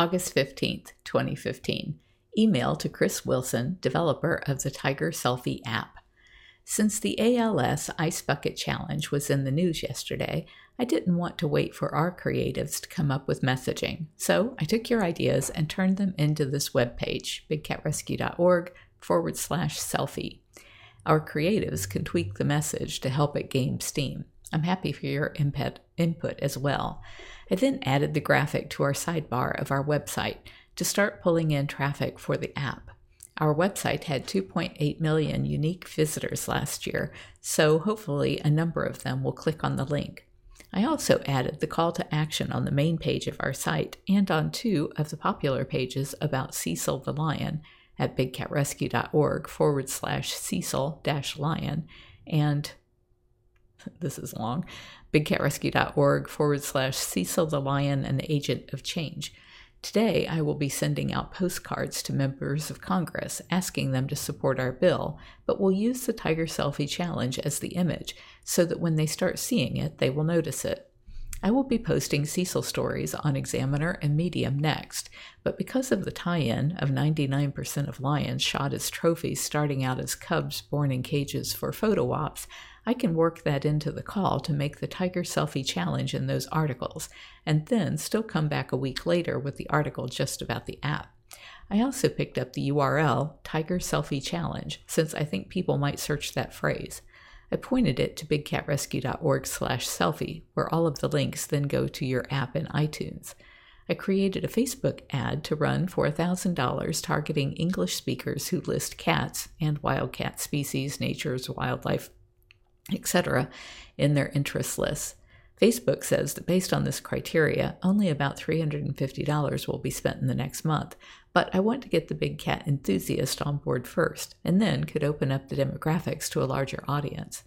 August 15th, 2015. Email to Chris Wilson, developer of the Tiger Selfie app. Since the ALS Ice Bucket Challenge was in the news yesterday, I didn't want to wait for our creatives to come up with messaging. So I took your ideas and turned them into this webpage, bigcatrescue.org forward slash selfie. Our creatives can tweak the message to help it gain steam. I'm happy for your input as well. I then added the graphic to our sidebar of our website to start pulling in traffic for the app. Our website had 2.8 million unique visitors last year, so hopefully a number of them will click on the link. I also added the call to action on the main page of our site and on two of the popular pages about Cecil the Lion at bigcatrescue.org forward slash Cecil dash lion and this is long, bigcatrescue.org forward slash Cecil the Lion, an agent of change. Today, I will be sending out postcards to members of Congress asking them to support our bill, but we'll use the Tiger Selfie Challenge as the image so that when they start seeing it, they will notice it. I will be posting Cecil stories on Examiner and Medium next, but because of the tie in of 99% of lions shot as trophies starting out as cubs born in cages for photo ops, I can work that into the call to make the Tiger Selfie Challenge in those articles, and then still come back a week later with the article just about the app. I also picked up the URL Tiger Selfie Challenge since I think people might search that phrase. I pointed it to bigcatrescue.org slash selfie, where all of the links then go to your app in iTunes. I created a Facebook ad to run for $1,000 targeting English speakers who list cats and wildcat species, nature's wildlife, etc., in their interest lists. Facebook says that based on this criteria, only about $350 will be spent in the next month, but I want to get the big cat enthusiast on board first, and then could open up the demographics to a larger audience.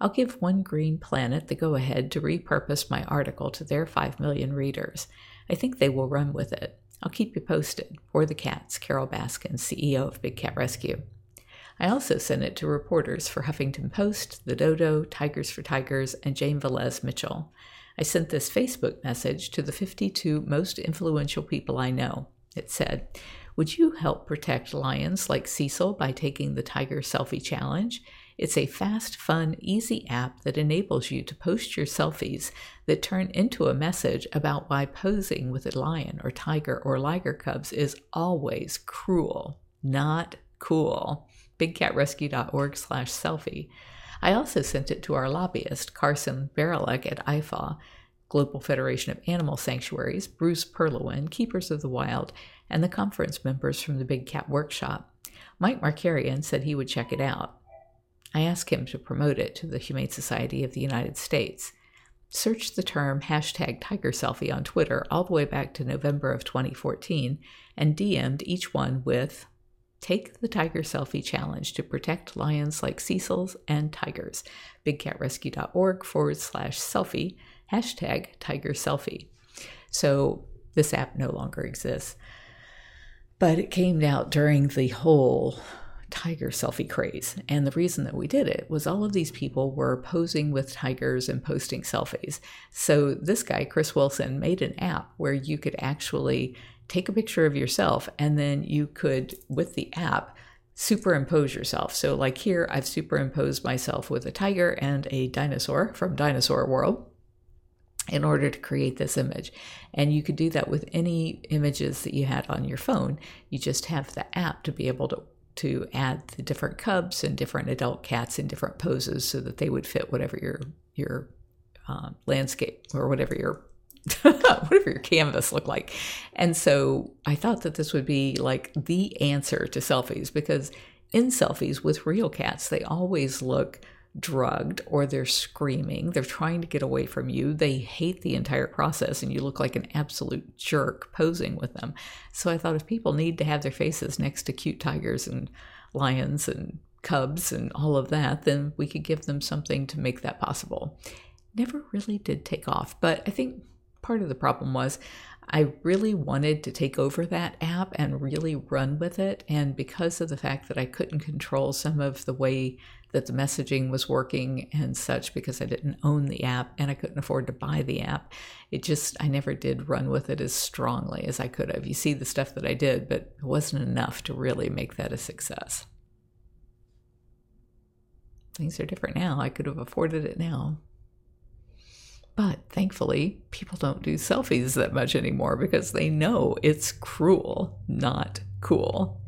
I'll give One Green Planet the go ahead to repurpose my article to their 5 million readers. I think they will run with it. I'll keep you posted. For the Cats, Carole Baskin, CEO of Big Cat Rescue. I also sent it to reporters for Huffington Post, The Dodo, Tigers for Tigers, and Jane Velez Mitchell. I sent this Facebook message to the 52 most influential people I know. It said, Would you help protect lions like Cecil by taking the Tiger Selfie Challenge? It's a fast, fun, easy app that enables you to post your selfies that turn into a message about why posing with a lion or tiger or liger cubs is always cruel, not cool bigcatrescue.org slash selfie. I also sent it to our lobbyist, Carson Barylak at IFAW, Global Federation of Animal Sanctuaries, Bruce Perlowin, Keepers of the Wild, and the conference members from the Big Cat Workshop. Mike Markarian said he would check it out. I asked him to promote it to the Humane Society of the United States. Search the term hashtag tiger selfie on Twitter all the way back to November of 2014 and DM'd each one with Take the Tiger Selfie Challenge to protect lions like Cecil's and tigers. BigCatRescue.org forward slash selfie, hashtag Tiger Selfie. So this app no longer exists. But it came out during the whole tiger selfie craze. And the reason that we did it was all of these people were posing with tigers and posting selfies. So this guy, Chris Wilson, made an app where you could actually take a picture of yourself and then you could, with the app, superimpose yourself. So, like here, I've superimposed myself with a tiger and a dinosaur from Dinosaur World in order to create this image. And you could do that with any images that you had on your phone. You just have the app to be able to to add the different cubs and different adult cats in different poses so that they would fit whatever your your uh, landscape or whatever your whatever your canvas looked like. And so I thought that this would be like the answer to selfies because in selfies with real cats, they always look drugged or they're screaming. They're trying to get away from you. They hate the entire process and you look like an absolute jerk posing with them. So I thought if people need to have their faces next to cute tigers and lions and cubs and all of that, then we could give them something to make that possible. Never really did take off, but I think part of the problem was I really wanted to take over that app and really run with it. And because of the fact that I couldn't control some of the way that the messaging was working and such, because I didn't own the app and I couldn't afford to buy the app, it just, I never did run with it as strongly as I could have. You see the stuff that I did, but it wasn't enough to really make that a success. Things are different now. I could have afforded it now. But thankfully, people don't do selfies that much anymore because they know it's cruel, not cool.